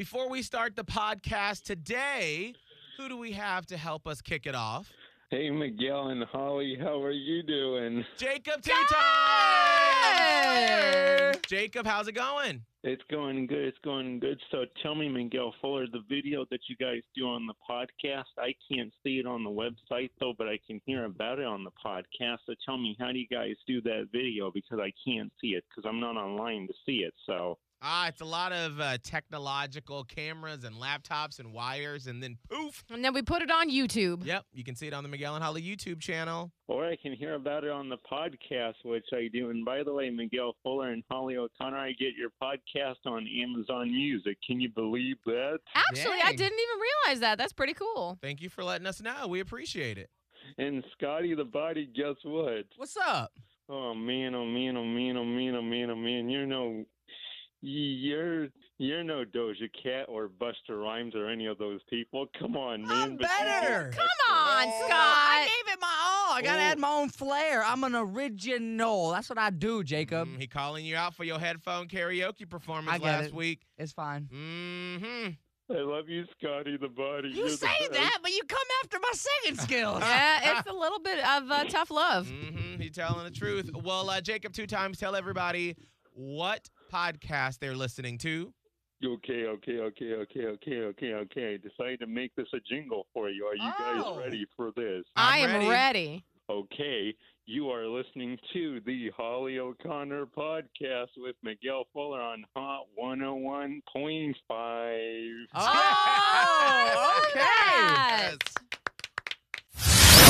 Before we start the podcast today, who do we have to help us kick it off? Hey, Miguel and Holly, how are you doing? Jacob Two Jacob, how's it going? It's going good. It's going good. So tell me, Miguel Fuller, the video that you guys do on the podcast, I can't see it on the website though, but I can hear about it on the podcast. So tell me, how do you guys do that video? Because I can't see it because I'm not online to see it. So Ah, it's a lot of uh, technological cameras and laptops and wires, and then poof. And then we put it on YouTube. Yep, you can see it on the Miguel and Holly YouTube channel. or I can hear about it on the podcast, which I do. And by the way, Miguel Fuller and Holly O'Connor, I get your podcast on Amazon Music. Can you believe that? Actually, I didn't even realize that. That's pretty cool. Thank you for letting us know. We appreciate it. And Scotty the Body, guess what? What's up? Oh man, oh man, oh man, oh man, oh man, oh man. You're no you're you're no Doja Cat or Busta Rhymes or any of those people. Come on, man. I'm but better. Come on, Oh, Scott. I gave it my all. I gotta Oh. add my own flair. I'm an original. That's what I do, Jacob. Mm, he calling you out for your headphone karaoke performance I get last it. week. It's fine. Mm-hmm. I love you, Scotty the Body. You You're say best. that, but you come after my singing skills. Yeah, it's a little bit of uh, tough love. Mm-hmm. He's telling the truth. Well, uh, Jacob, two times, tell everybody what podcast they're listening to. Okay, okay, okay, okay, okay, okay, okay. Decided to make this a jingle for you. Are you Oh. guys ready for this? I I'm am ready. ready. Okay, you are listening to the Holly O'Connor podcast with Miguel Fuller on Hot 101.5. Oh, oh okay. Yes.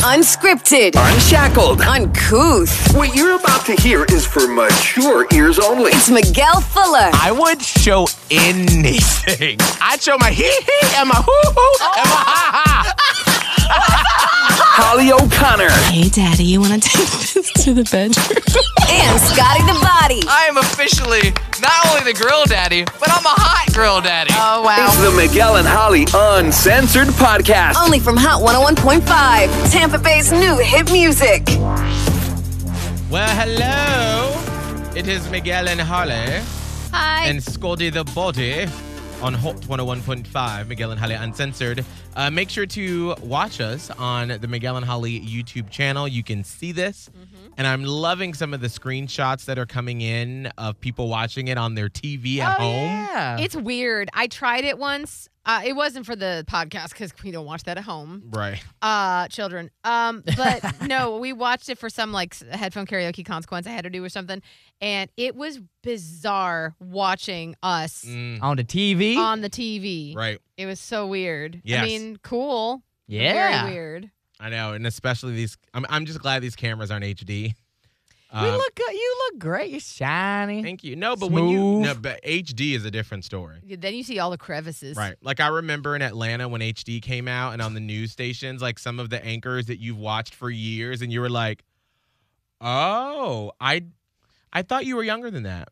Unscripted, Unshackled. uncouth. What you're about to hear is for mature ears only. It's Miguel Fuller I would show anything. I'd show my hee hee and my hoo hoo and my ha ha. Holly O'Connor. Hey, Daddy, you want to take this to the bedroom? and Scotty the Body. I am officially not only the grill daddy, but I'm a hot grill daddy. Oh, wow. It's wow. the Miguel and Holly Uncensored Podcast. Only from Hot 101.5, Tampa Bay's new hit music. Well, hello. It is Miguel and Holly Hi. and Scotty the Body on Hot 101.5, Miguel and Holly Uncensored. Uh, make sure to watch us on the Miguel and Holly YouTube channel. You can see this. And I'm loving some of the screenshots that are coming in of people watching it on their TV at Oh, home. Yeah. it's weird. I tried it once. Uh, it wasn't for the podcast because we don't watch that at home. Right. uh children um but no we watched it for some like headphone karaoke consequence i had to do or something and it was bizarre watching us Mm, on the TV. on the tv right. it was so weird Yeah, i mean cool yeah. very weird I know. And especially these, I'm, I'm just glad these cameras aren't HD. You Um, look good. You look great. You're shiny. Thank you. No, but when you no, but HD is a different story. then you see all the crevices Right. Like I remember in Atlanta when HD came out and on the news stations, like some of the anchors that you've watched for years and you were like, "Oh, I I thought you were younger than that."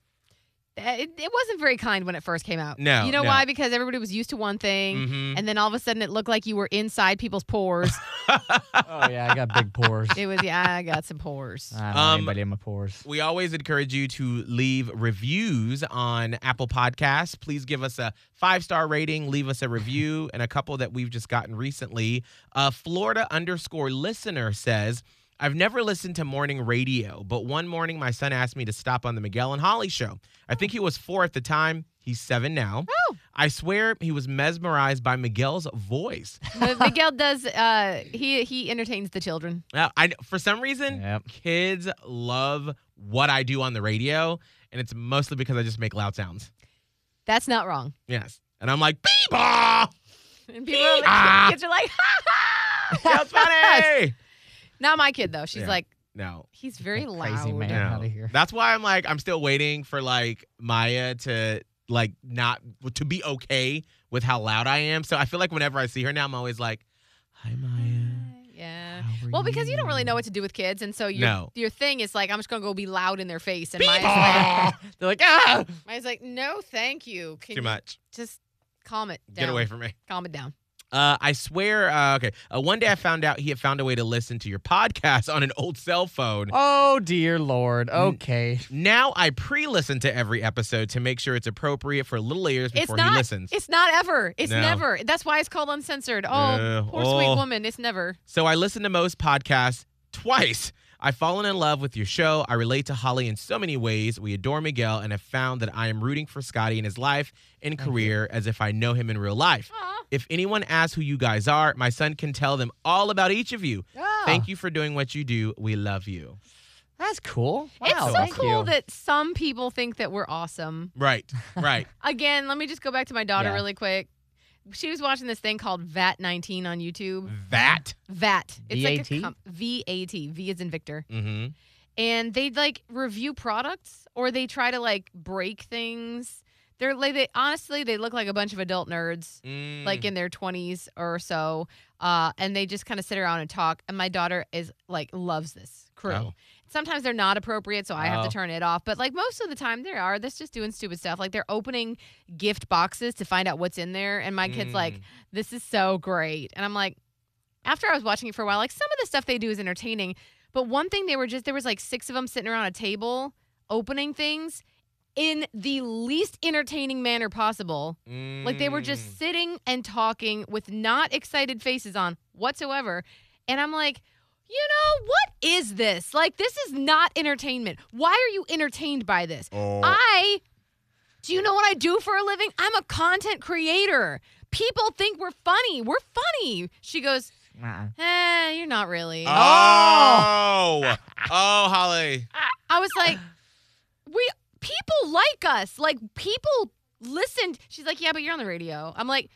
Uh, it, it wasn't very kind when it first came out No, you know no. why because everybody was used to one thing Mhm. and then all of a sudden it looked like you were inside people's pores Oh yeah, I got big pores. it was yeah i got some pores I don't Um, anybody in my pores. We always encourage you to leave reviews on Apple Podcasts. Please give us a five star rating, leave us a review, and a couple that we've just gotten recently. Uh, Florida underscore listener says, I've never listened to morning radio, but one morning my son asked me to stop on the Miguel and Holly show. I think he was four at the time. He's seven now. Oh. I swear he was mesmerized by Miguel's voice. Miguel does uh he he entertains the children Now, I for some reason Yep. kids love what I do on the radio, and it's mostly because I just make loud sounds. that's not wrong Yes. And I'm like, Beebaw! And people are like, kids are like, ha ha. That's funny. Not my kid though. She's Yeah. like, No. he's very loud. crazy man. No. outta here. That's why I'm like, I'm still waiting for like Maya to like not to be okay with how loud I am. So I feel like whenever I see her now, I'm always like, Hi Maya. Yeah. How are Well, because you don't really know what to do with kids, and so your No. your thing is like, I'm just gonna go be loud in their face, and Maya's like, They're like, ah. Maya's like, no, thank you. Can Too you much. Just calm it down. Get away from me. Calm it down. Uh, I swear. Uh, okay. Uh, one day I found out he had found a way to listen to your podcast on an old cell phone. Oh dear lord. Okay. Now I pre-listen to every episode to make sure it's appropriate for little ears It's before not. he listens. It's not ever. It's No. never. That's why it's called uncensored. Oh, Uh, poor oh. sweet woman. It's never. So I listen to most podcasts twice. I've fallen in love with your show. I relate to Holly in so many ways. We adore Miguel and have found that I am rooting for Scotty in his life and career as if I know him in real life. Aw. If anyone asks who you guys are, my son can tell them all about each of you. Oh, Thank you for doing what you do. We love you. That's cool. Wow, it's so thank cool you. that some people think that we're awesome. Right, right. Again, let me just go back to my daughter Yeah. really quick. She was watching this thing called VAT19 on YouTube. that. VAT. It's like a VAT? com- V-A-T. V is in Victor. Mm-hmm. and they like review products or they try to like break things. They're like they honestly they look like a bunch of adult nerds, Mm. like in their twenties or so, uh, and they just kind of sit around and talk. And my daughter is like loves this crew. Oh. Sometimes they're not appropriate, so I have Oh. to turn it off. But like most of the time, they are. That's just doing stupid stuff. Like they're opening gift boxes to find out what's in there, and my kid's like, Mm. "This is so great," and I'm like, after I was watching it for a while, like some of the stuff they do is entertaining. But one thing they were just there was like six of them sitting around a table opening things in the least entertaining manner possible. Like they were Mm. just sitting and talking with not excited faces on whatsoever. And I'm like, you know, what is this? Like, this is not entertainment. Why are you entertained by this? Oh. I, do you know what I do for a living? I'm a content creator. People think we're funny. We're funny. She goes, Uh-uh. eh, you're not really. Oh, oh, Holly. I was like, we people like us. Like people listened. She's like, yeah, but you're on the radio. I'm like,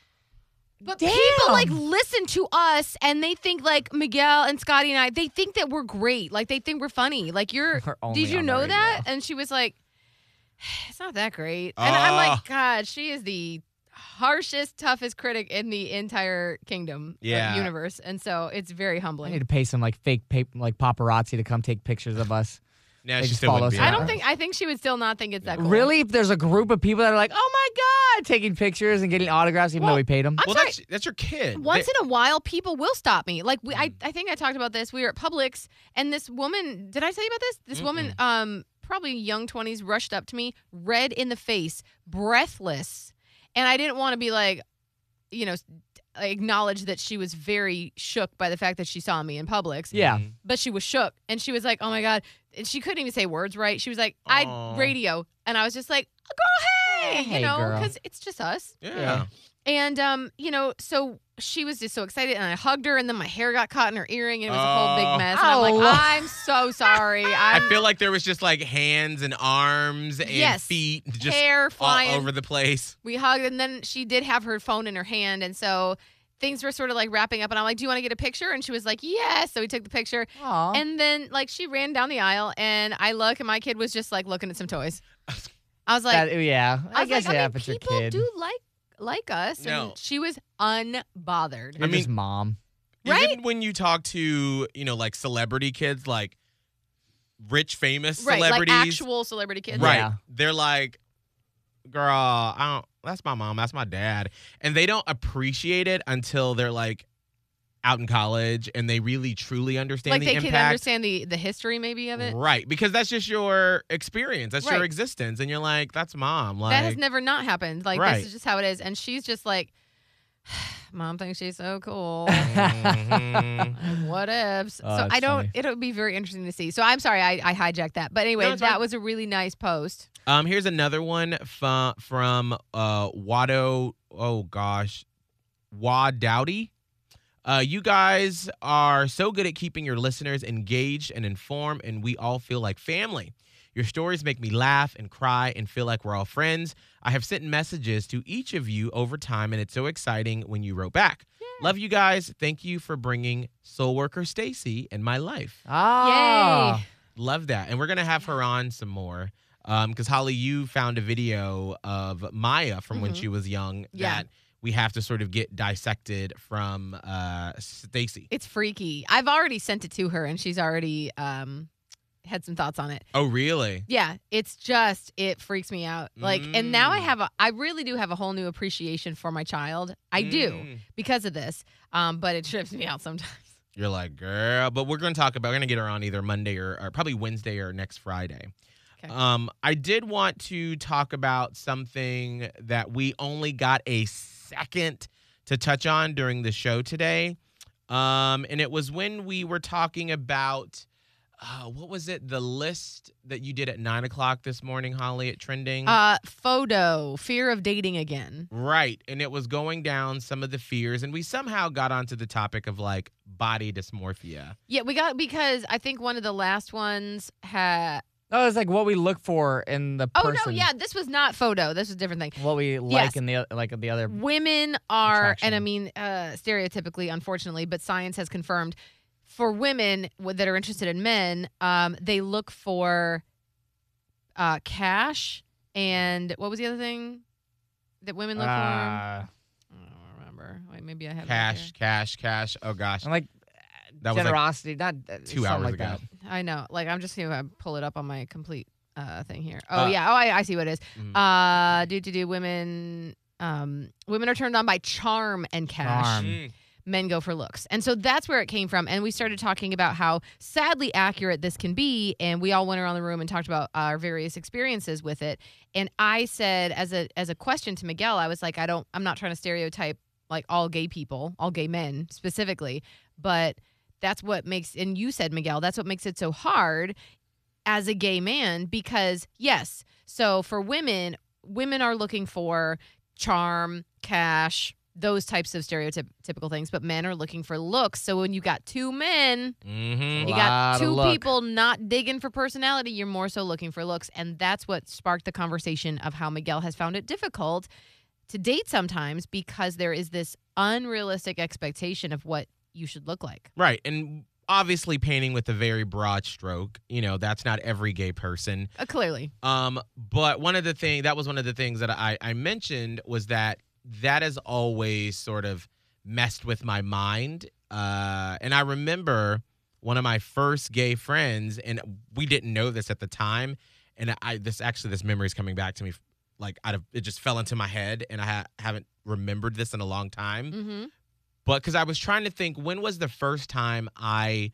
but people like listen to us and they think like Miguel and Scotty and I. They think that we're great. Like they think we're funny. Like you're. Did you know that? And she was like, it's not that great. And I'm Ah. like, God, she is the harshest, toughest critic in the entire kingdom, uh, Yeah. universe. And so it's very humbling. I need to pay some like fake paper, like paparazzi to come take pictures of us. Yeah, They she still follow wouldn't be I don't think. I think she would still not think it's that cool. Really? If there's a group of people that are like, oh my God, taking pictures and getting autographs, even Well, though we paid them. I'm Well, sorry. that's that's your kid. once They- in a while people will stop me like we, I, Mm. I think i talked about this we were at publix and this woman did i tell you about this this woman um probably young 20s rushed up to me red in the face breathless and i didn't want to be like you know s- acknowledge that she was very shook by the fact that she saw me in publix Yeah. Mhm. but she was shook and she was like oh my god and she couldn't even say words right she was like i Aw. radio and i was just like girl hey, Hey, you know girl. because it's just us Yeah. and um, you know, so she was just so excited, and I hugged her, and then my hair got caught in her earring, and it was a whole Oh. big mess. And I'm like, Oh. I'm so sorry. I I'm feel like there was just like hands and arms and Yes. feet just hair all flying. over the place. we hugged, and then she did have her phone in her hand, and so things were sort of like wrapping up. And I'm like, Do you want to get a picture? And she was like, Yes. So we took the picture, Aw. and then like she ran down the aisle, and I look, and my kid was just like looking at some toys. I was like, That- oh, yeah. I, I, guess like, it I mean, happens to people kid. do like like us, No. and she was unbothered. You're I mean- just mom. Right? Even when you talk to, you know, like celebrity kids, like rich, famous right, like celebrities. actual celebrity kids. Right. Yeah. They're like, girl, I don't that's my mom, that's my dad. And they don't appreciate it until they're like out in college and they really truly understand like the they impact. can understand the the history maybe of it. Right. Because that's just your experience. That's your existence. And you're like, that's mom. Like that has never not happened. Like Right. this is just how it is. And she's just like, Mom thinks she's so cool. Mhm. what ifs? Oh, so I don't. funny. It'll be very interesting to see. So I'm sorry I, I hijacked that. But anyway, No, that was a really nice post. Um, here's another one from from uh Wado. Oh gosh, Wad Dowdy. Uh, you guys are so good at keeping your listeners engaged and informed, and we all feel like family. Your stories make me laugh and cry and feel like we're all friends. I have sent messages to each of you over time, and it's so exciting when you wrote back. Love you guys. Thank you for bringing Soul Worker Stacy in my life. Ah. Yay. Love that. And we're going to have her on some more. Because, Holly, you found a video of Maya from when Mhm. she was young Yeah. that we have to sort of get dissected from uh, Stacy. It's freaky. I've already sent it to her, and she's already um, had some thoughts on it. Oh, really? Yeah, it's just it freaks me out. Like, and now I Mm. have a, I really do have a whole new appreciation for my child. I do Mm. because of this. Um, but it trips me out sometimes. You're like, girl, but we're going to talk about. We're going to get her on either Monday or, or probably Wednesday or next Friday. Okay. Um, I did want to talk about something that we only got a second to touch on during the show today, um, and it was when we were talking about uh, what was it? The list that you did at nine o'clock this morning, Holly, at trending. Uh, photo, fear of dating again. Right. And it was going down some of the fears. And we somehow got onto the topic of like body dysmorphia. Yeah, we got because I think one of the last ones had. Oh, it's like what we look for in the Oh no, yeah, this was not photo. This was a different thing. What we like Yes. in the like the other. Women are, and I mean, uh, stereotypically, unfortunately, but science has confirmed for women that are interested in men, um, they look for uh, cash and what was the other thing that women look for? Uh, I don't remember. Wait, maybe I have Cash, cash, cash. Oh gosh. and like That was like generosity, not uh, two hours like ago. that. I know. Like I'm just gonna pull it up on my complete uh, thing here. Uh, Oh yeah. Oh, I, I see what it is. Mhm. Uh, do to do women. Um, women are turned on by charm and cash. Charm. Mm. Men go for looks. And so that's where it came from. And we started talking about how sadly accurate this can be. And we all went around the room and talked about our various experiences with it. And I said as a as a question to Miguel, I was like, I don't I'm not trying to stereotype like all gay people, all gay men specifically, but that's what makes and you said, Miguel, that's what makes it so hard as a gay man because yes, so for women, women are looking for charm, cash, those types of stereotypical things, but men are looking for looks. So when you got two men, Mhm. you got two people not digging for personality, you're more so looking for looks. And that's what sparked the conversation of how Miguel has found it difficult to date sometimes because there is this unrealistic expectation of what you should look like. Right. And obviously painting with a very broad stroke. You know, that's not every gay person. Uh, clearly. Um, but one of the thing that was one of the things that I, I mentioned was that that has always sort of messed with my mind. Uh, and I remember one of my first gay friends, and we didn't know this at the time. And I this actually this memory is coming back to me, like out of it just fell into my head, and I ha- haven't remembered this in a long time. Mm-hmm. But because I was trying to think, when was the first time I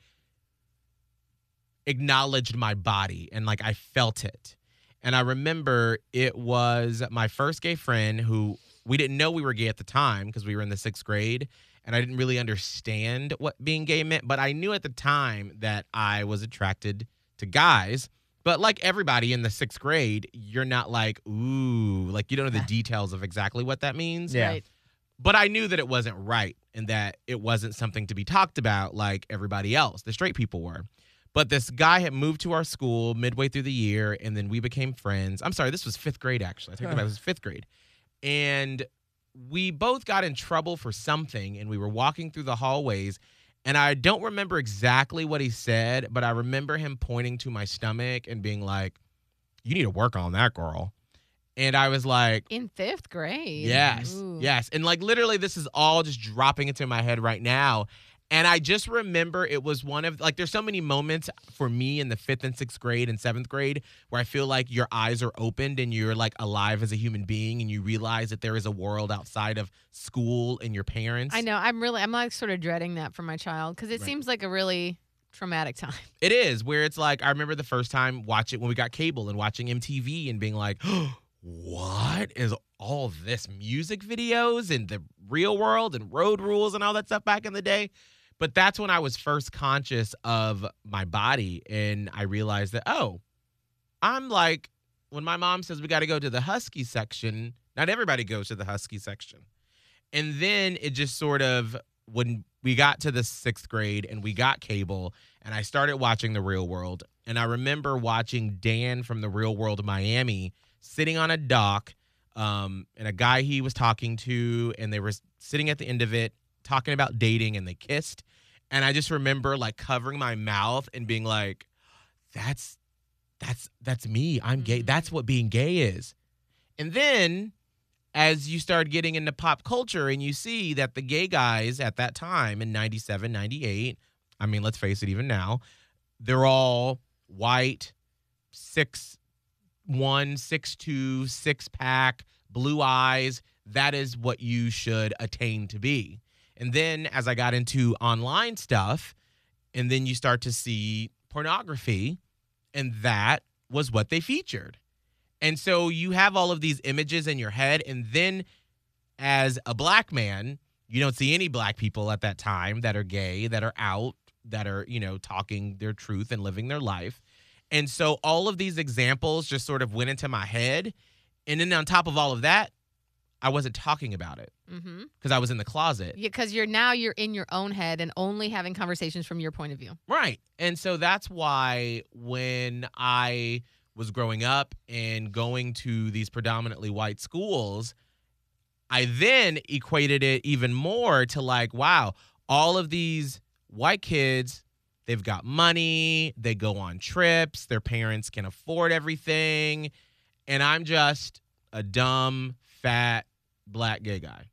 acknowledged my body and like I felt it? And I remember it was my first gay friend who we didn't know we were gay at the time because we were in the sixth grade and I didn't really understand what being gay meant. But I knew at the time that I was attracted to guys. But like everybody in the sixth grade, you're not like, ooh, like you don't know the details of exactly what that means Yeah. Right. but I knew that it wasn't right and that it wasn't something to be talked about like everybody else, the straight people were. But this guy had moved to our school midway through the year, and then we became friends. I'm sorry, this was fifth grade actually. I think about it was fifth grade, and we both got in trouble for something, and we were walking through the hallways. And I don't remember exactly what he said, but I remember him pointing to my stomach and being like, "You need to work on that, girl." And I was like, In fifth grade. Yes. Ooh. Yes. And like literally this is all just dropping into my head right now. And I just remember it was one of like there's so many moments for me in the fifth and sixth grade and seventh grade where I feel like your eyes are opened and you're like alive as a human being and you realize that there is a world outside of school and your parents. I know. I'm really, I'm like sort of dreading that for my child because it Right. seems like a really traumatic time. It is where it's like I remember the first time watching when we got cable and watching MTV and being like, what is all this music videos and the real world and road rules and all that stuff back in the day? But that's when I was first conscious of my body and I realized that, oh, I'm like, when my mom says we got to go to the Husky section, not everybody goes to the Husky section. And then it just sort of, when we got to the sixth grade and we got cable and I started watching The Real World, and I remember watching Dan from The Real World Miami sitting on a dock, um, and a guy he was talking to, and they were sitting at the end of it talking about dating, and they kissed. And I just remember like covering my mouth and being like, "That's, that's, that's me. I'm gay. Mhm. That's what being gay is." And then as you start getting into pop culture and you see that the gay guys at that time in 97, 98, I mean, let's face it, even now, they're all white, six one, six two, six pack, blue eyes. That is what you should attain to be. And then as I got into online stuff, and then you start to see pornography, and that was what they featured. And so you have all of these images in your head, and then as a black man, you don't see any black people at that time that are gay, that are out, that are, you know, talking their truth and living their life. And so all of these examples just sort of went into my head. And then on top of all of that, I wasn't talking about it Mm-hmm. because I was in the closet. Yeah, because you're now you're in your own head and only having conversations from your point of view. Right. And so that's why when I was growing up and going to these predominantly white schools, I then equated it even more to like, wow, all of these white kids, they've got money, they go on trips, their parents can afford everything. And I'm just a dumb, fat, black gay guy.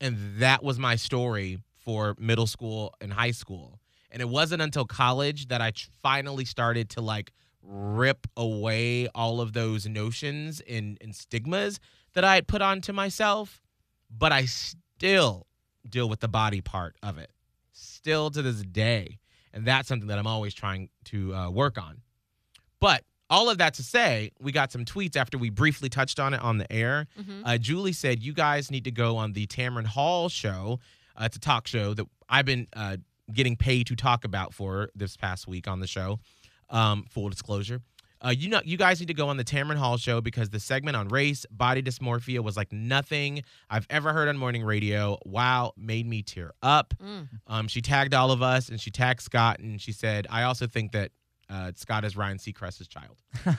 And that was my story for middle school and high school. And it wasn't until college that I finally started to like rip away all of those notions and, and stigmas that I had put onto myself. But I still deal with the body part of it, still to this day. And that's something that I'm always trying to uh, work on. But all of that to say, we got some tweets after we briefly touched on it on the air. Mhm. Uh, Julie said, You guys need to go on the Tamron Hall show. Uh, it's a talk show that I've been uh, getting paid to talk about for this past week on the show. Um, full disclosure. Uh, you know, you guys need to go on the Tamron Hall show because the segment on race, body dysmorphia was like nothing I've ever heard on morning radio. Wow, made me tear up. Mm. Um, she tagged all of us and she tagged Scott and she said, I also think that uh, Scott is Ryan Seacrest's child.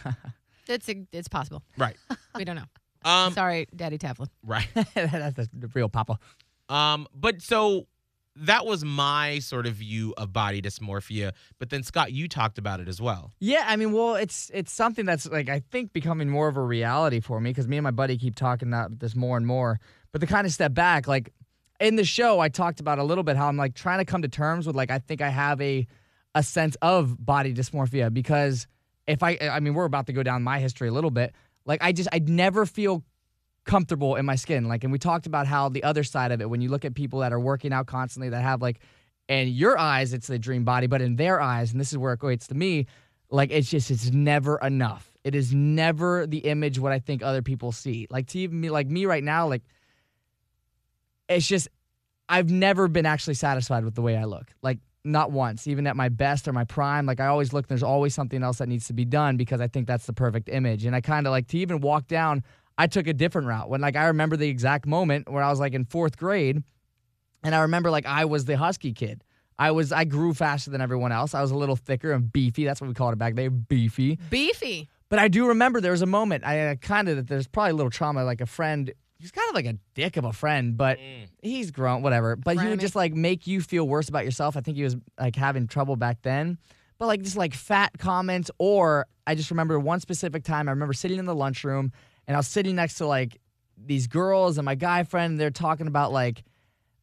It's it's possible. Right. We don't know. Um, Sorry, Daddy Taflin. right. That's the, the real papa. Um, but so that was my sort of view of body dysmorphia. But then Scott, you talked about it as well. Yeah, I mean, well, it's it's something that's like I think becoming more of a reality for me because me and my buddy keep talking about this more and more. But to kind of step back, like in the show, I talked about a little bit how I'm like trying to come to terms with like I think I have a a sense of body dysmorphia because if I I mean we're about to go down my history a little bit. Like I just—I'd never feel comfortable in my skin. Like and we talked about how the other side of it when you look at people that are working out constantly that have like in your eyes it's the dream body, but in their eyes, and this is where it equates to me, like it's just it's never enough. It is never the image what I think other people see. Like to even me like me right now, like it's just I've never been actually satisfied with the way I look. Like not once, even at my best or my prime. Like I always look, there's always something else that needs to be done because I think that's the perfect image. And I kind of like to even walk down, I took a different route. When like I remember the exact moment where I was like in fourth grade, and I remember like I was the husky kid. I was I grew faster than everyone else. I was a little thicker and beefy. That's what we called it back then, beefy. Beefy. But I do remember there was a moment. I uh, kind of that there's probably a little trauma. Like a friend, he's kind of like a dick of a friend, but mm. he's grown, whatever. But he would just like make you feel worse about yourself. I think he was like having trouble back then. But like just like fat comments, or I just remember one specific time. I remember sitting in the lunchroom and I was sitting next to like these girls and my guy friend. And they're talking about like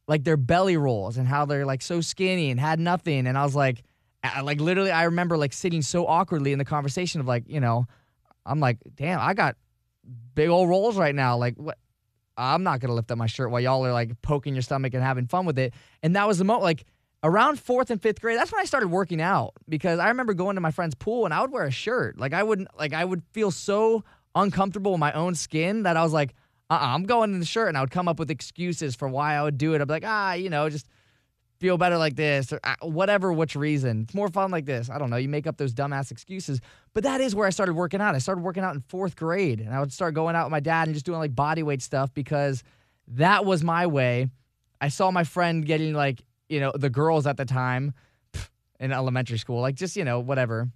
like their belly rolls and how they're like so skinny and had nothing. And I was like, I, like literally, I remember like sitting so awkwardly in the conversation of like, you know, I'm like, damn, I got big old rolls right now. Like, what? I'm not gonna lift up my shirt while y'all are like poking your stomach and having fun with it. And that was the moment, like around fourth and fifth grade. That's when I started working out because I remember going to my friend's pool and I would wear a shirt. Like I wouldn't, like I would feel so uncomfortable in my own skin that I was like, uh, uh I'm going in the shirt, and I would come up with excuses for why I would do it. I'd be like, ah, you know, just feel better like this or uh, whatever which reason. It's more fun like this. I don't know. You make up those dumbass excuses. But that is where i started working out. I started working out in fourth grade and i would start going out with my dad and just doing like body weight stuff because that was my way. I saw my friend getting like you know the girls at the time in elementary school like just you know whatever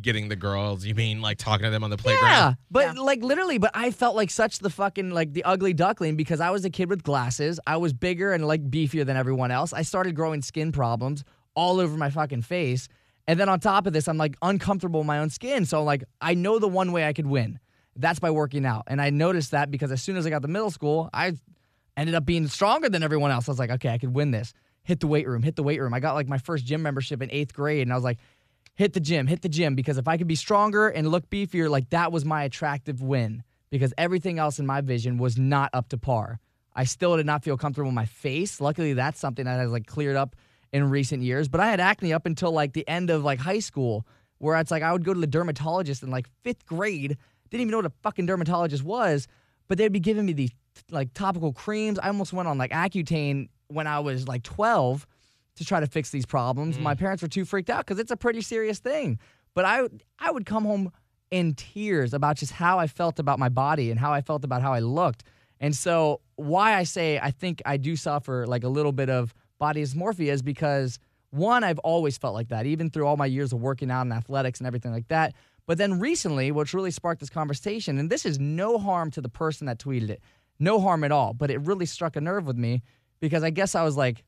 Getting the girls, you mean like talking to them on the playground? yeah, but like literally, but I felt like such the fucking like the ugly duckling because I was a kid with glasses. I was bigger and like beefier than everyone else. I started growing skin problems all over my fucking face. And then on top of this, I'm like uncomfortable in my own skin. So like I know the one way I could win. That's by working out. And I noticed that because as soon as I got to middle school, I ended up being stronger than everyone else. I was like, okay, I could win this. Hit the weight room, hit the weight room. I got like my first gym membership in eighth grade, and I was like, hit the gym, hit the gym because if I could be stronger and look beefier, like that was my attractive win because everything else in my vision was not up to par. I still did not feel comfortable in my face. Luckily, that's something that has like cleared up in recent years. But I had acne up until like the end of like high school, where it's like I would go to the dermatologist in like fifth grade, didn't even know what a fucking dermatologist was, but they'd be giving me these like topical creams. I almost went on like Accutane when I was like 12 to try to fix these problems. My mm. parents were too freaked out because it's a pretty serious thing. But I I would come home in tears about just how I felt about my body and how I felt about how I looked. And so why I say I think I do suffer like a little bit of body dysmorphia is because one, I've always felt like that, even through all my years of working out and athletics and everything like that. But then recently, what's really sparked this conversation, and this is no harm to the person that tweeted it, no harm at all, but it really struck a nerve with me because I guess I was like,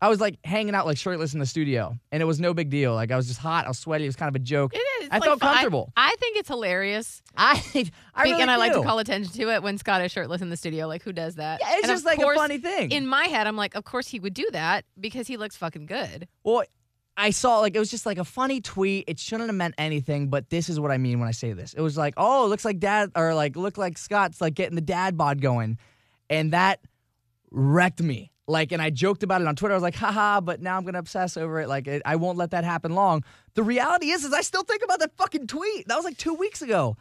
I was like hanging out like shirtless in the studio, and it was no big deal. Like I was just hot, I was sweaty, it was kind of a joke. It is. I like felt comfortable. I, I think it's hilarious. I, I really and I like to call attention to it when Scott is shirtless in the studio. Like, who does that? Yeah, it's And just like course, a funny thing. In my head, I'm like, of course he would do that because he looks fucking good. Well, I saw like it was just like a funny tweet. It shouldn't have meant anything, but this is what I mean when I say this. It was like, oh, it looks like dad or like look like Scott's like getting the dad bod going. And that wrecked me. Like, and I joked about it on Twitter. I was like, haha, but now I'm gonna obsess over it. Like, it, I won't let that happen long. The reality is, is I still think about that fucking tweet. That was like two weeks ago.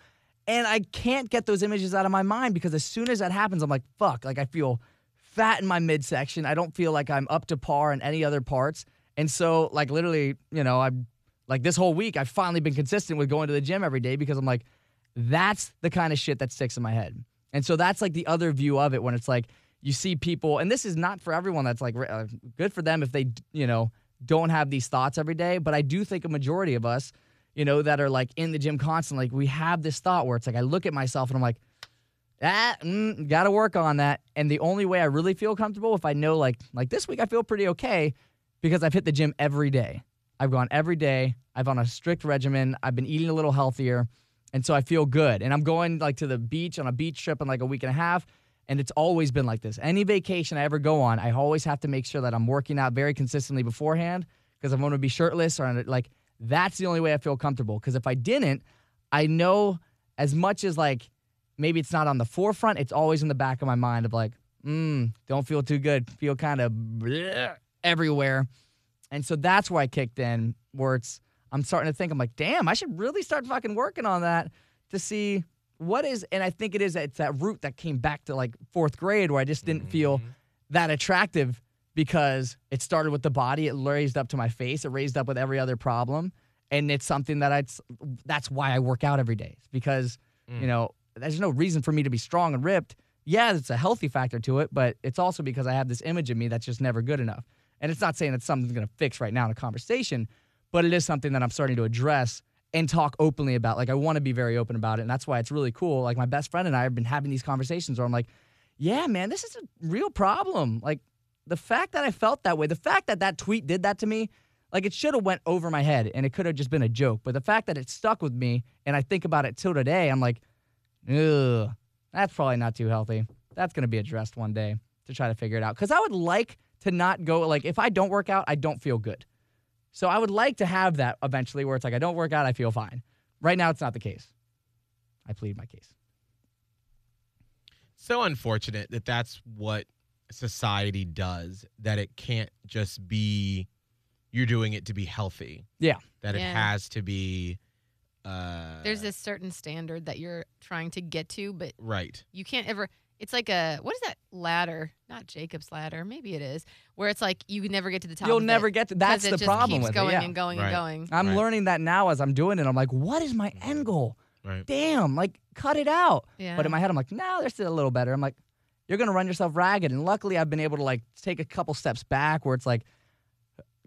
And I can't get those images out of my mind because as soon as that happens, I'm like, fuck. Like I feel fat in my midsection. I don't feel like I'm up to par in any other parts. And so, like, literally, you know, I'm like this whole week, I've finally been consistent with going to the gym every day because I'm like, that's the kind of shit that sticks in my head. And so that's like the other view of it when it's like you see people, and this is not for everyone that's like uh, good for them if they, you know, don't have these thoughts every day. But I do think a majority of us, you know, that are like in the gym constantly, like we have this thought where it's like I look at myself and I'm like, ah, mm, got to work on that. And the only way I really feel comfortable if I know like like this week I feel pretty okay because I've hit the gym every day. I've gone every day. I've on a strict regimen. I've been eating a little healthier. And so I feel good. And I'm going like to the beach on a beach trip in like a week and a half. And it's always been like this. Any vacation I ever go on, I always have to make sure that I'm working out very consistently beforehand because I'm going to be shirtless or like that's the only way I feel comfortable. Because if I didn't, I know as much as like maybe it's not on the forefront, it's always in the back of my mind of like, mm, don't feel too good, feel kind of everywhere. And so that's where I kicked in, where it's I'm starting to think I'm like, damn, I should really start fucking working on that to see what is. And I think it is it's that root that came back to like fourth grade where I just didn't feel mm-hmm. that attractive because it started with the body, it raised up to my face, it raised up with every other problem, and it's something that I. That's why I work out every day It's because mm. you know there's no reason for me to be strong and ripped. Yeah, it's a healthy factor to it, but it's also because I have this image of me that's just never good enough. And it's not saying that something's going to fix right now in a conversation, but it is something that I'm starting to address and talk openly about. Like I want to be very open about it, and that's why it's really cool. Like my best friend and I have been having these conversations where I'm like, "Yeah, man, this is a real problem." Like the fact that I felt that way, the fact that that tweet did that to me, like it should have went over my head and it could have just been a joke. But the fact that it stuck with me and I think about it till today, I'm like, ugh, that's probably not too healthy. That's gonna be addressed one day to try to figure it out. Because I would like to not go like if I don't work out, I don't feel good. So I would like to have that eventually where it's like I don't work out, I feel fine. Right now, it's not the case. I plead my case. so unfortunate that that's what society does that it can't just be you're doing it to be healthy Yeah. that it has to be uh There's this certain standard that you're trying to get to, but right you can't ever. It's like a what is that ladder? Not Jacob's ladder, maybe it is. Where it's like you can never get to the top. You'll of never it get to. 'cause That's it the just problem keeps with going it. Yeah. and going Right. and going. I'm Right. learning that now as I'm doing it. I'm like, what is my end goal? right Damn, like cut it out. Yeah. But in my head, I'm like, no, there's still a little better. I'm like, you're gonna run yourself ragged. And luckily, I've been able to like take a couple steps back where it's like,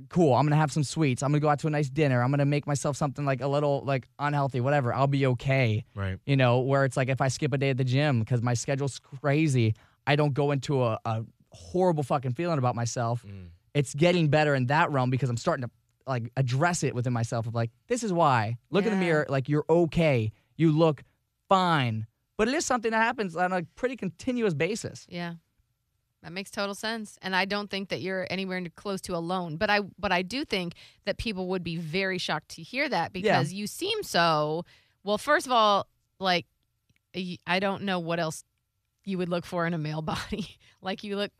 cool. I'm gonna have some sweets. I'm gonna go out to a nice dinner. I'm gonna make myself something like a little like unhealthy, whatever. I'll be okay. right You know, where it's like if I skip a day at the gym because my schedule's crazy, I don't go into a, a horrible fucking feeling about myself. Mm. It's getting better in that realm because I'm starting to like address it within myself of like, this is why. Look in the mirror, like you're okay. You look fine. But it is something that happens on a pretty continuous basis. yeah. That makes total sense. And I don't think that you're anywhere close to alone. But I but I do think that people would be very shocked to hear that because you seem so well, first of all, like I don't know what else you would look for in a male body. like you look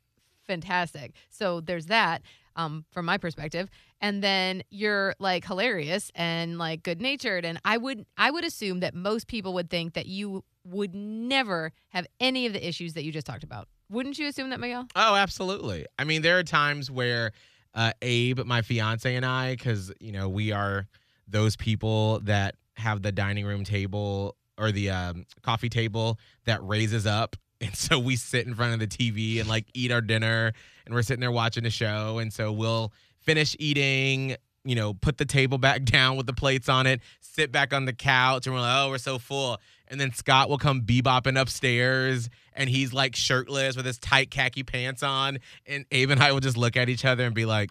fantastic. So there's that um from my perspective. And then you're like hilarious and like good natured and I would I would assume that most people would think that you would never have any of the issues that you just talked about. Wouldn't you assume that, Miguel? Oh, absolutely. I mean, there are times where uh, Abe, my fiance, and I, because you know we are those people that have the dining room table or the um, coffee table that raises up, and so we sit in front of the TV and like eat our dinner, and we're sitting there watching the show, and so we'll finish eating. You know, put the table back down with the plates on it, sit back on the couch, and we're like, oh, we're so full. And then Scott will come bebopping upstairs and he's like shirtless with his tight khaki pants on. And Abe and I will just look at each other and be like,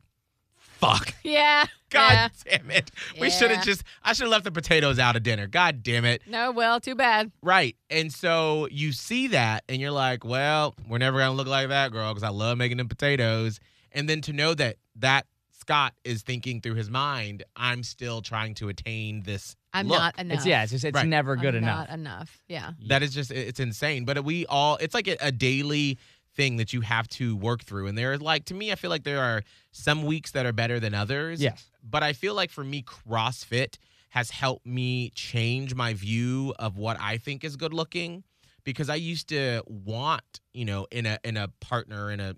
fuck. Yeah. God damn it. We should have just, I should have left the potatoes out of dinner. God damn it. No, well, too bad. Right. And so you see that and you're like, well, we're never going to look like that girl because I love making them potatoes. And then to know that that Scott is thinking through his mind, I'm still trying to attain this. I'm look. not enough. It's yeah, it's just it's Right. never good I'm enough. Not enough. Yeah. That is just it's insane. But we all it's like a, a daily thing that you have to work through. And there are like to me, I feel like there are some weeks that are better than others. Yes. But I feel like for me, CrossFit has helped me change my view of what I think is good looking. Because I used to want, you know, in a in a partner, in a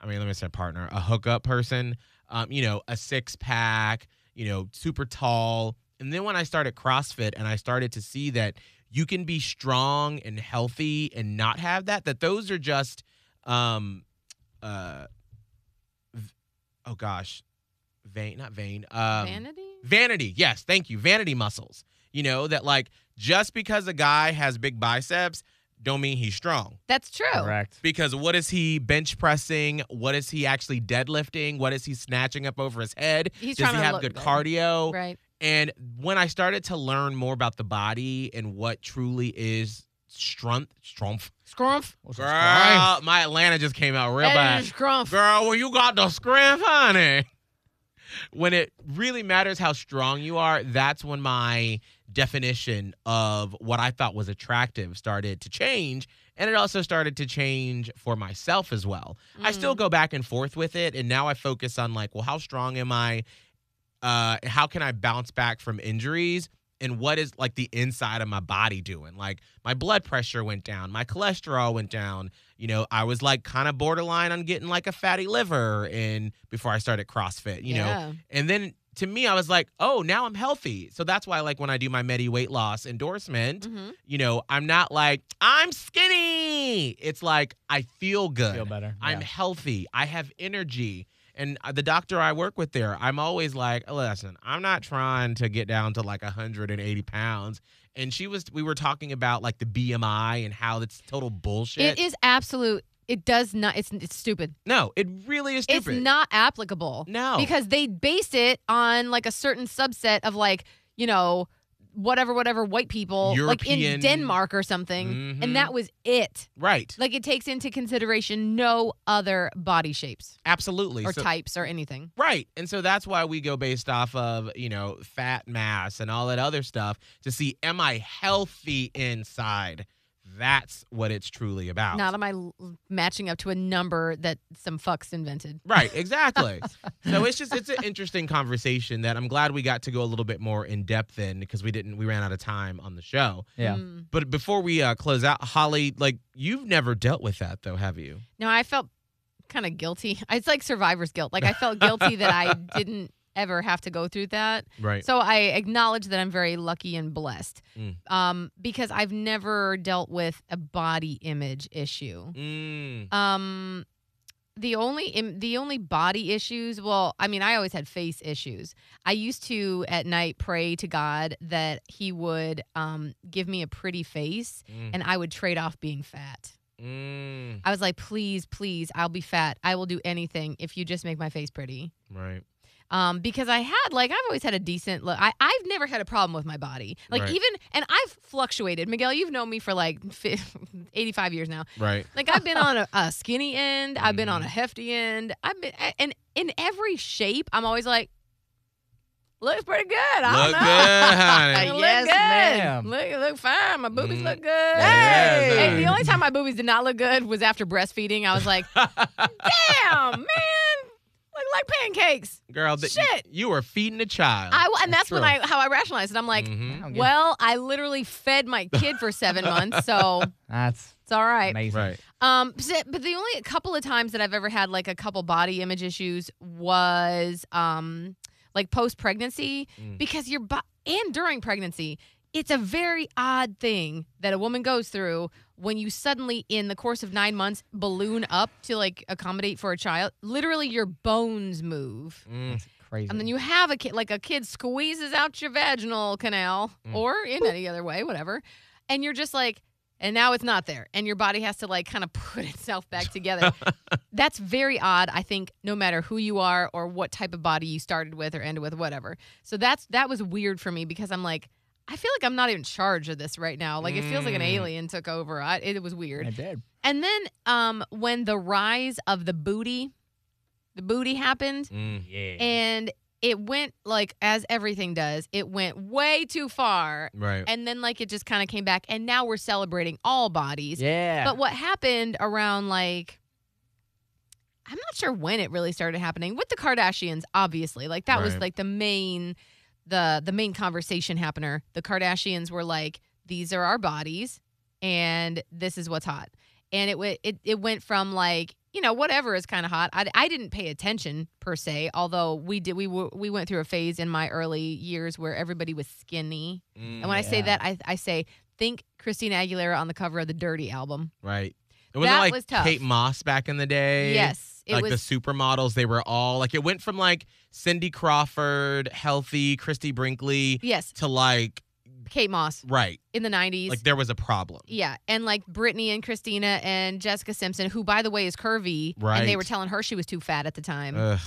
I mean, let me say partner, a hookup person, um, you know, a six pack, you know, super tall. And then when I started CrossFit and I started to see that you can be strong and healthy and not have that, that those are just, um, uh, oh gosh, vain, not vain, um, Vanity? Vanity, yes, thank you. Vanity muscles. You know, that like just because a guy has big biceps, don't mean he's strong. That's true. Correct. Because what is he bench pressing? What is he actually deadlifting? What is he snatching up over his head? He's Does trying he to have look good good. cardio? Right. And when I started to learn more about the body and what truly is strength, strength, Scrumph. girl, my Atlanta just came out real bad. Scrumph. Girl, when you got the strength, honey. When it really matters how strong you are, that's when my definition of what I thought was attractive started to change. And it also started to change for myself as well. I still Mm. go back and forth with it. And now I focus on, like, well, how strong am I? Uh, how can I bounce back from injuries? And what is like the inside of my body doing? Like my blood pressure went down, my cholesterol went down. You know, I was like kind of borderline on getting like a fatty liver and before I started CrossFit, you know. And then to me, I was like, oh, now I'm healthy. So that's why, like, when I do my Medi weight loss endorsement, Mhm. you know, I'm not like, I'm skinny. It's like, I feel good. Feel better. I'm yeah. healthy. I have energy. And uh, the doctor I work with there, I'm always like, listen, I'm not trying to get down to like 180 pounds. And she was, we were talking about like the BMI and how it's total bullshit. It is absolute. It does not. It's it's stupid. no, it really is stupid. It's not applicable. No. Because they base it on like a certain subset of like you know whatever whatever white people like in Denmark or something, Mhm. and that was it. right. Like it takes into consideration no other body shapes Absolutely. or So- types or anything. Right. And so that's why we go based off of, you know, fat mass and all that other stuff to see am I healthy inside? That's what it's truly about. Not am I matching up to a number that some fucks invented. Right, exactly. so it's just it's an interesting conversation that I'm glad we got to go a little bit more in depth in because we didn't we ran out of time on the show. Yeah. Mm. But before we uh, close out, Holly, like you've never dealt with that though, have you? No, I felt kind of guilty. It's like survivor's guilt. Like I felt guilty that I didn't ever have to go through that. Right. So I acknowledge that I'm very lucky and blessed Mm. um, because I've never dealt with a body image issue. Mm. Um, the only Im- the only body issues. Well, I mean, I always had face issues. I used to at night pray to God that He would um, give me a pretty face, Mm. and I would trade off being fat. Mm. I was like, please, please, I'll be fat. I will do anything if you just make my face pretty. Right. Um, because I had like I've always had a decent look. I I've never had a problem with my body. Like Right. even and I've fluctuated. Miguel, you've known me for like fi 85 years now. Right. Like I've been on a, a skinny end, I've been on a hefty end. I've been and in every shape, I'm always like, looks pretty good. I Look don't know. good, honey. look Yes, good. ma'am. Look, look fine. My boobies Mm. look good. Yes, Hey, sir. the only time my boobies did not look good was after breastfeeding. I was like, damn, man, look like pancakes. Girl, th- Shit. you were feeding a child. I and that's, That's when. I how I rationalized it. I'm like, Mhm. I don't get- well, I literally fed my kid for seven months, so that's it's all right. amazing. Right. Um, but the only couple of times that I've ever had like a couple body image issues was um like post pregnancy Mm. because your bo- and during pregnancy, it's a very odd thing that a woman goes through when you suddenly in the course of 9 months balloon up to like accommodate for a child. Literally your bones move. Mm. Crazy. And then you have a kid, like a kid squeezes out your vaginal canal Mm. or in any other way, whatever. And you're just like, and now it's not there. And your body has to like kind of put itself back together. That's very odd, I think, no matter who you are or what type of body you started with or ended with, whatever. So that's that was weird for me because I'm like, I feel like I'm not in charge of this right now. Like it feels like an Mm. alien took over. I, it was weird. I did. And then um when the rise of the booty, the booty happened, Mm. Yeah. and it went like as everything does it went way too far Right. and then like it just kind of came back and now we're celebrating all bodies yeah. but what happened around like i'm not sure when it really started happening with the kardashians obviously like that was Right. like the main the the main conversation happener the kardashians were like these are our bodies and this is what's hot and it went it, it went from like you know whatever is kind of hot I, I didn't pay attention per se although we did we were, we went through a phase in my early years where everybody was skinny Mm. and when i say Yeah. that I, I say think christina aguilera on the cover of the dirty album Right. It wasn't That like was tough. Kate Moss back in the day. yes it like was the supermodels, they were all like it went from like Cindy Crawford, healthy, Christy Brinkley yes to like kate moss right. in the 90s Like there was a problem. yeah, and like Brittany and Christina and Jessica Simpson, who by the way is curvy, right? and they were telling her she was too fat at the time. Ugh.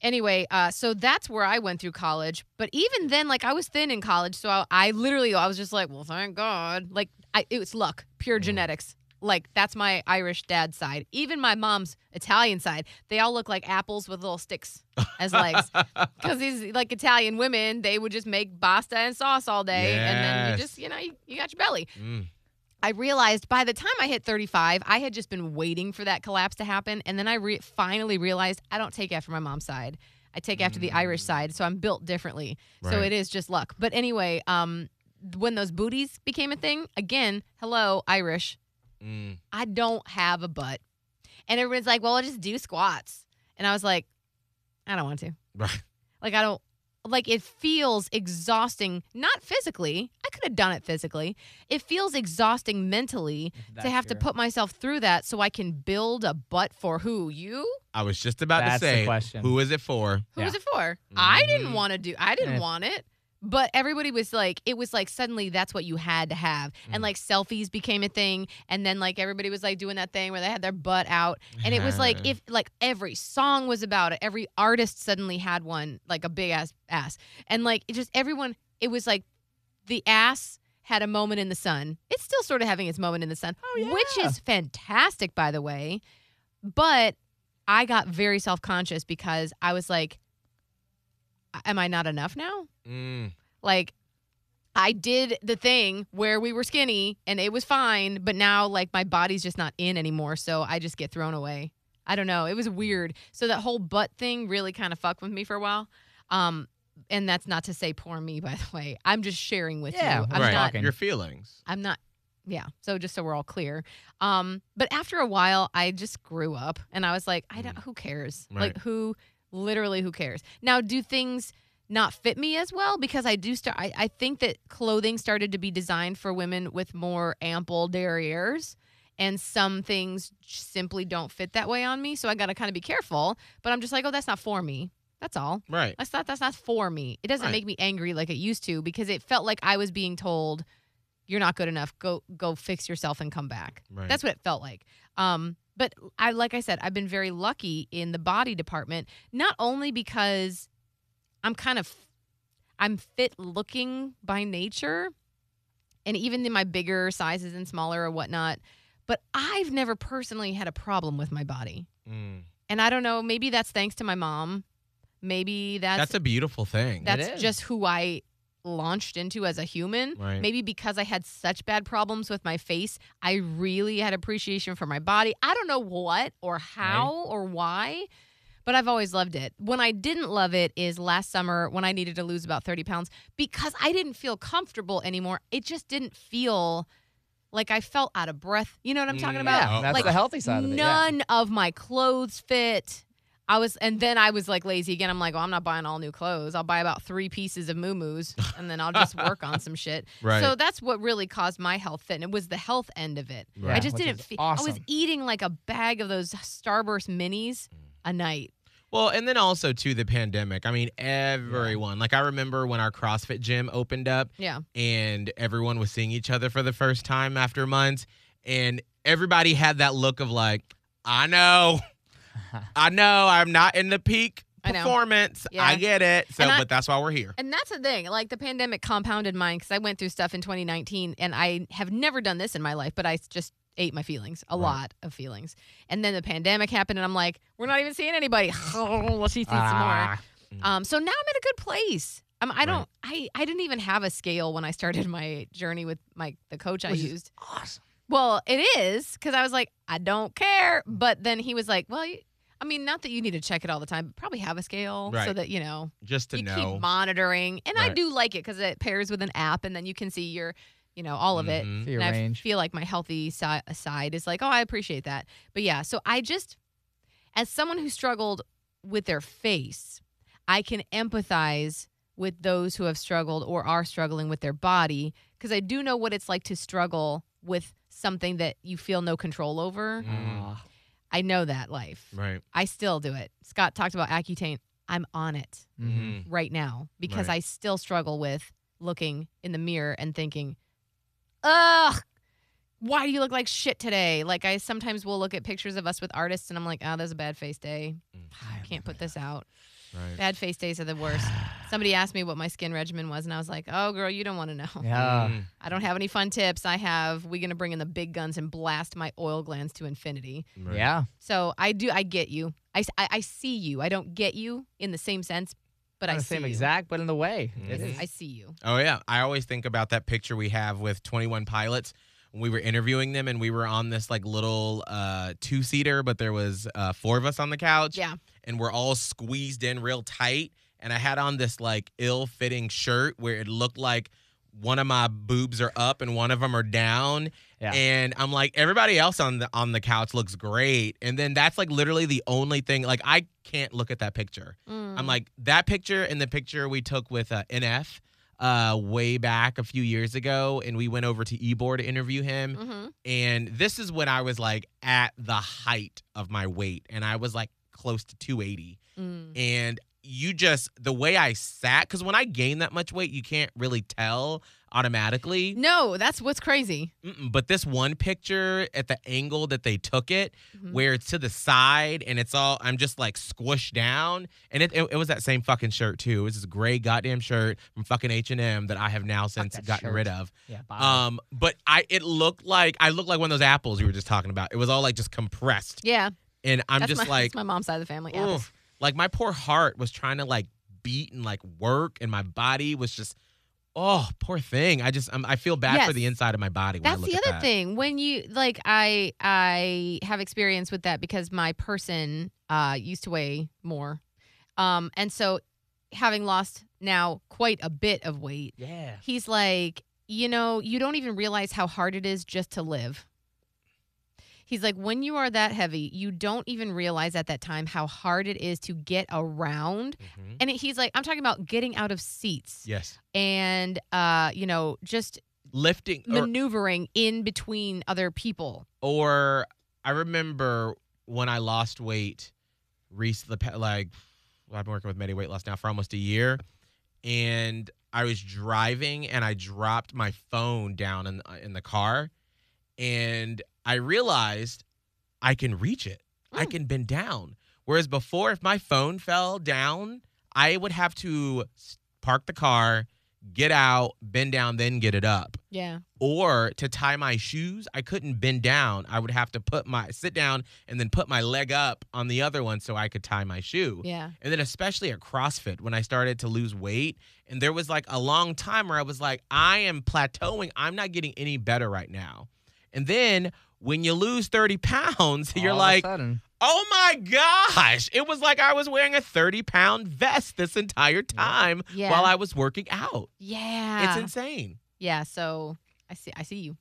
anyway, uh, so that's where I went through college. But even then, like I was thin in college, so I, I literally I was just like, well, thank God. Like I, it was luck, pure Mm. genetics. Like that's my Irish dad side. Even my mom's Italian side, they all look like apples with little sticks as legs. Because these like Italian women, they would just make pasta and sauce all day, and then you just you know you, you got your belly. Mm. I realized by the time I hit 35, I had just been waiting for that collapse to happen. And then I re- finally realized I don't take after my mom's side. I take after the Irish side. So I'm built differently. So Mm. It is just luck. But anyway, um, when those booties became a thing, again, hello, Irish, Mm. I don't have a butt. And everyone's like, well, I'll just do squats. And I was like, I don't want to. Right. Like, I don't. Like it feels exhausting, not physically. I could have done it physically. It feels exhausting mentally to have to put myself through that so I can build a butt for who? You? I was just about That's to the say question. who is it for? Who Yeah. was it for? I didn't Mhm. want to do. I didn't Eh. want it. But everybody was like, it was like suddenly that's what you had to have. Mm. And like selfies became a thing. And then like everybody was like doing that thing where they had their butt out. And it was like, if like every song was about it, every artist suddenly had one, like a big ass ass. And like it just everyone, it was like the ass had a moment in the sun. It's still sort of having its moment in the sun, which yeah. is fantastic, by the way. But I got very self conscious because I was like, am I not enough now? Mm. Like, I did the thing where we were skinny and it was fine, but now like my body's just not in anymore. So I just get thrown away. I don't know. It was weird. So that whole butt thing really kind of fucked with me for a while. Um, and that's not to say poor me, by the way. I'm just sharing with Yeah, you. we're I'm right. not. Your feelings. I'm not. Yeah. So just so we're all clear. Um, but after a while, I just grew up, and I was like, I don't. Who cares? Right. Like who? Literally, who cares? Now, do things not fit me as well? Because I do start. I, I think that clothing started to be designed for women with more ample derrieres. And some things simply don't fit that way on me. So I got to kind of be careful. But I'm just like, oh, that's not for me. That's all. Right. That's not that's not for me. It doesn't Right. make me angry like it used to because it felt like I was being told you're not good enough. Go go fix yourself and come back. Right. That's what it felt like. Um but I like I said I've been very lucky in the body department not only because I'm kind of I'm fit looking by nature, and even in my bigger sizes and smaller or whatnot. But I've never personally had a problem with my body, Mm. and I don't know. Maybe that's thanks to my mom. Maybe that's That's a beautiful thing. that's is. just who I launched into as a human. Right. Maybe because I had such bad problems with my face, I really had appreciation for my body. I don't know what or how or why, but I've always loved it. When I didn't love it is last summer when I needed to lose about 30 pounds because I didn't feel comfortable anymore. It just didn't feel like I felt out of breath. You know what I'm talking Mm, about? Yeah, that's like the healthy side of it. yeah. None of my clothes fit. I was, and then I was like lazy again. I'm like, well, I'm not buying all new clothes. I'll buy about three pieces of moo and then I'll just work on some shit. Right. So that's what really caused my health fit. And it was the health end of it. Right. I just which didn't is feel, I was awesome. eating like a bag of those Starburst minis a night. Well, and then also to the pandemic. I mean, everyone. Like I remember when our CrossFit gym opened up Yeah. and everyone was seeing each other for the first time after months, and everybody had that look of like, I know, I know, I'm not in the peak I know. performance. Yeah. I get it. So, And I- but that's why we're here. And that's the thing. Like the pandemic compounded mine because I went through stuff in 2019 and I have never done this in my life, but I just ate my feelings, a Right. lot of feelings. And then the pandemic happened and I'm like, we're not even seeing anybody. Let's eat some more. Ah, Um, so now I'm in a good place. Um, I don't. I I didn't even have a scale when I started my journey with my the coach I Which is used. awesome. Well, it is because I was like, I don't care. But then he was like, Well, you, I mean, not that you need to check it all the time, but probably have a scale so that you know Just to you know. keep monitoring. And I do like it because it pairs with an app, and then you can see your, you know, all of it. Mhm. See your and I feel like my healthy si- side is like, oh, I appreciate that. But yeah, so I just, as someone who struggled with their face, I can empathize with those who have struggled or are struggling with their body because I do know what it's like to struggle with something that you feel no control over. Mm. I know that life. Right. I still do it. Scott talked about Accutane. I'm on it mhm. Mhm. right now because Right. I still struggle with looking in the mirror and thinking, ugh, why do you look like shit today? Like I sometimes will look at pictures of us with artists and I'm like, oh, there's a bad face day. I Can't put this out. Right. Bad face days are the worst. Somebody asked me what my skin regimen was and I was like, oh, girl, you don't want to know. Yeah. Mm. I don't have any fun tips. I have, we're going to bring in the big guns and blast my oil glands to infinity. Right. Yeah. So I do, I get you. I I see you. I don't get you in the same sense, but Not I the see same you. exact, but in the way. Mhm. I see you. Oh yeah, I always think about that picture we have with 21 Pilots when we were interviewing them and we were on this like little uh two seater, but there was uh four of us on the couch. Yeah. And we're all squeezed in real tight. And I had on this like ill-fitting shirt where it looked like one of my boobs are up and one of them are down. Yeah. And I'm like, everybody else on the on the couch looks great. And then that's like literally the only thing. Like I can't look at that picture. Mm. I'm like that picture and the picture we took with uh, NF uh, way back a few years ago, and we went over to Ebor to interview him. hmm And this is when I was like at the height of my weight, and I was like close to 280. Mm. And you just the way I sat, because when I gain that much weight, you can't really tell automatically. No, that's what's crazy. Mm-mm, but this one picture at the angle that they took it, Mhm. where it's to the side and it's all I'm just like squished down, and it, it, it was that same fucking shirt too. It was this gray goddamn shirt from fucking H and M that I have now since gotten shirt. rid of. Yeah. bye. Um, but I it looked like I looked like one of those apples you were just talking about. It was all like just compressed, Yeah, and I'm that's just my, like, that's my mom's side of the family. oof. Like my poor heart was trying to like beat and like work, and my body was just. Oh, poor thing! I just I'm, I feel bad for the inside of my body. When I That's the other that. thing. When you like, I I have experience with that because my person uh used to weigh more, um, and so having lost now quite a bit of weight, yeah. he's like, you know, you don't even realize how hard it is just to live. He's like, when you are that heavy, you don't even realize at that time how hard it is to get around. Mhm. And he's like, I'm talking about getting out of seats Yes, and, uh, you know, just lifting or, maneuvering in between other people. or I remember when I lost weight recently, like well, I've been working with Medi Weight Loss now for almost a year, and I was driving and I dropped my phone down in in the car, and I realized I can reach it. I Mm. can bend down. Whereas before, if my phone fell down, I would have to park the car, get out, bend down, then get it up. Yeah. Or to tie my shoes, I couldn't bend down. I would have to put my sit down and then put my leg up on the other one so I could tie my shoe. Yeah. And then especially at CrossFit when I started to lose weight and there was like a long time where I was like I am plateauing. I'm not getting any better right now. And then when you lose 30 pounds, you're All like. Oh my gosh. It was like I was wearing a 30 pound vest this entire time Yeah. while I was working out. Yeah. It's insane. yeah. So I see. I see you.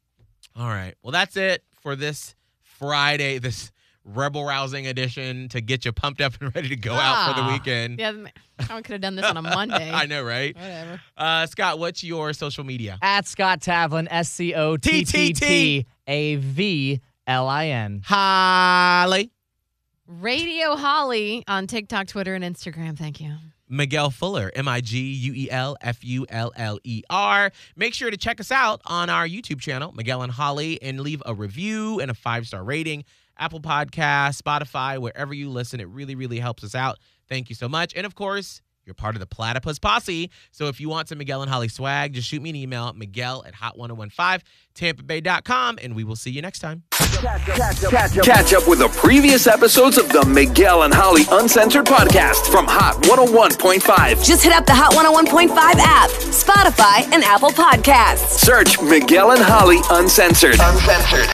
All right. Well, that's it for this Friday, this rebel rousing edition to get you pumped up and ready to go out for the Ah. weekend. Yeah. I could have done this on a Monday. I know, right? Whatever. Uh, Scott, what's your social media? At Scott Tavlin, S C O T T T A V L I N. Holly. Radio Holly on TikTok, Twitter, and Instagram. Thank you. Miguel Fuller, M I G U E L F U L L E R. Make sure to check us out on our YouTube channel, Miguel and Holly, and leave a review and a five star rating. Apple Podcast, Spotify, wherever you listen. It really, really helps us out. Thank you so much. And of course, you're part of the Platypus Posse. So if you want some Miguel and Holly swag, just shoot me an email, Miguel at hot1015, tampabay.com, and we will see you next time. Catch up with the previous episodes of the Miguel and Holly Uncensored podcast from Hot 101.5. Just hit up the Hot 101.5 app, Spotify, and Apple Podcasts. Search Miguel and Holly Uncensored. Uncensored.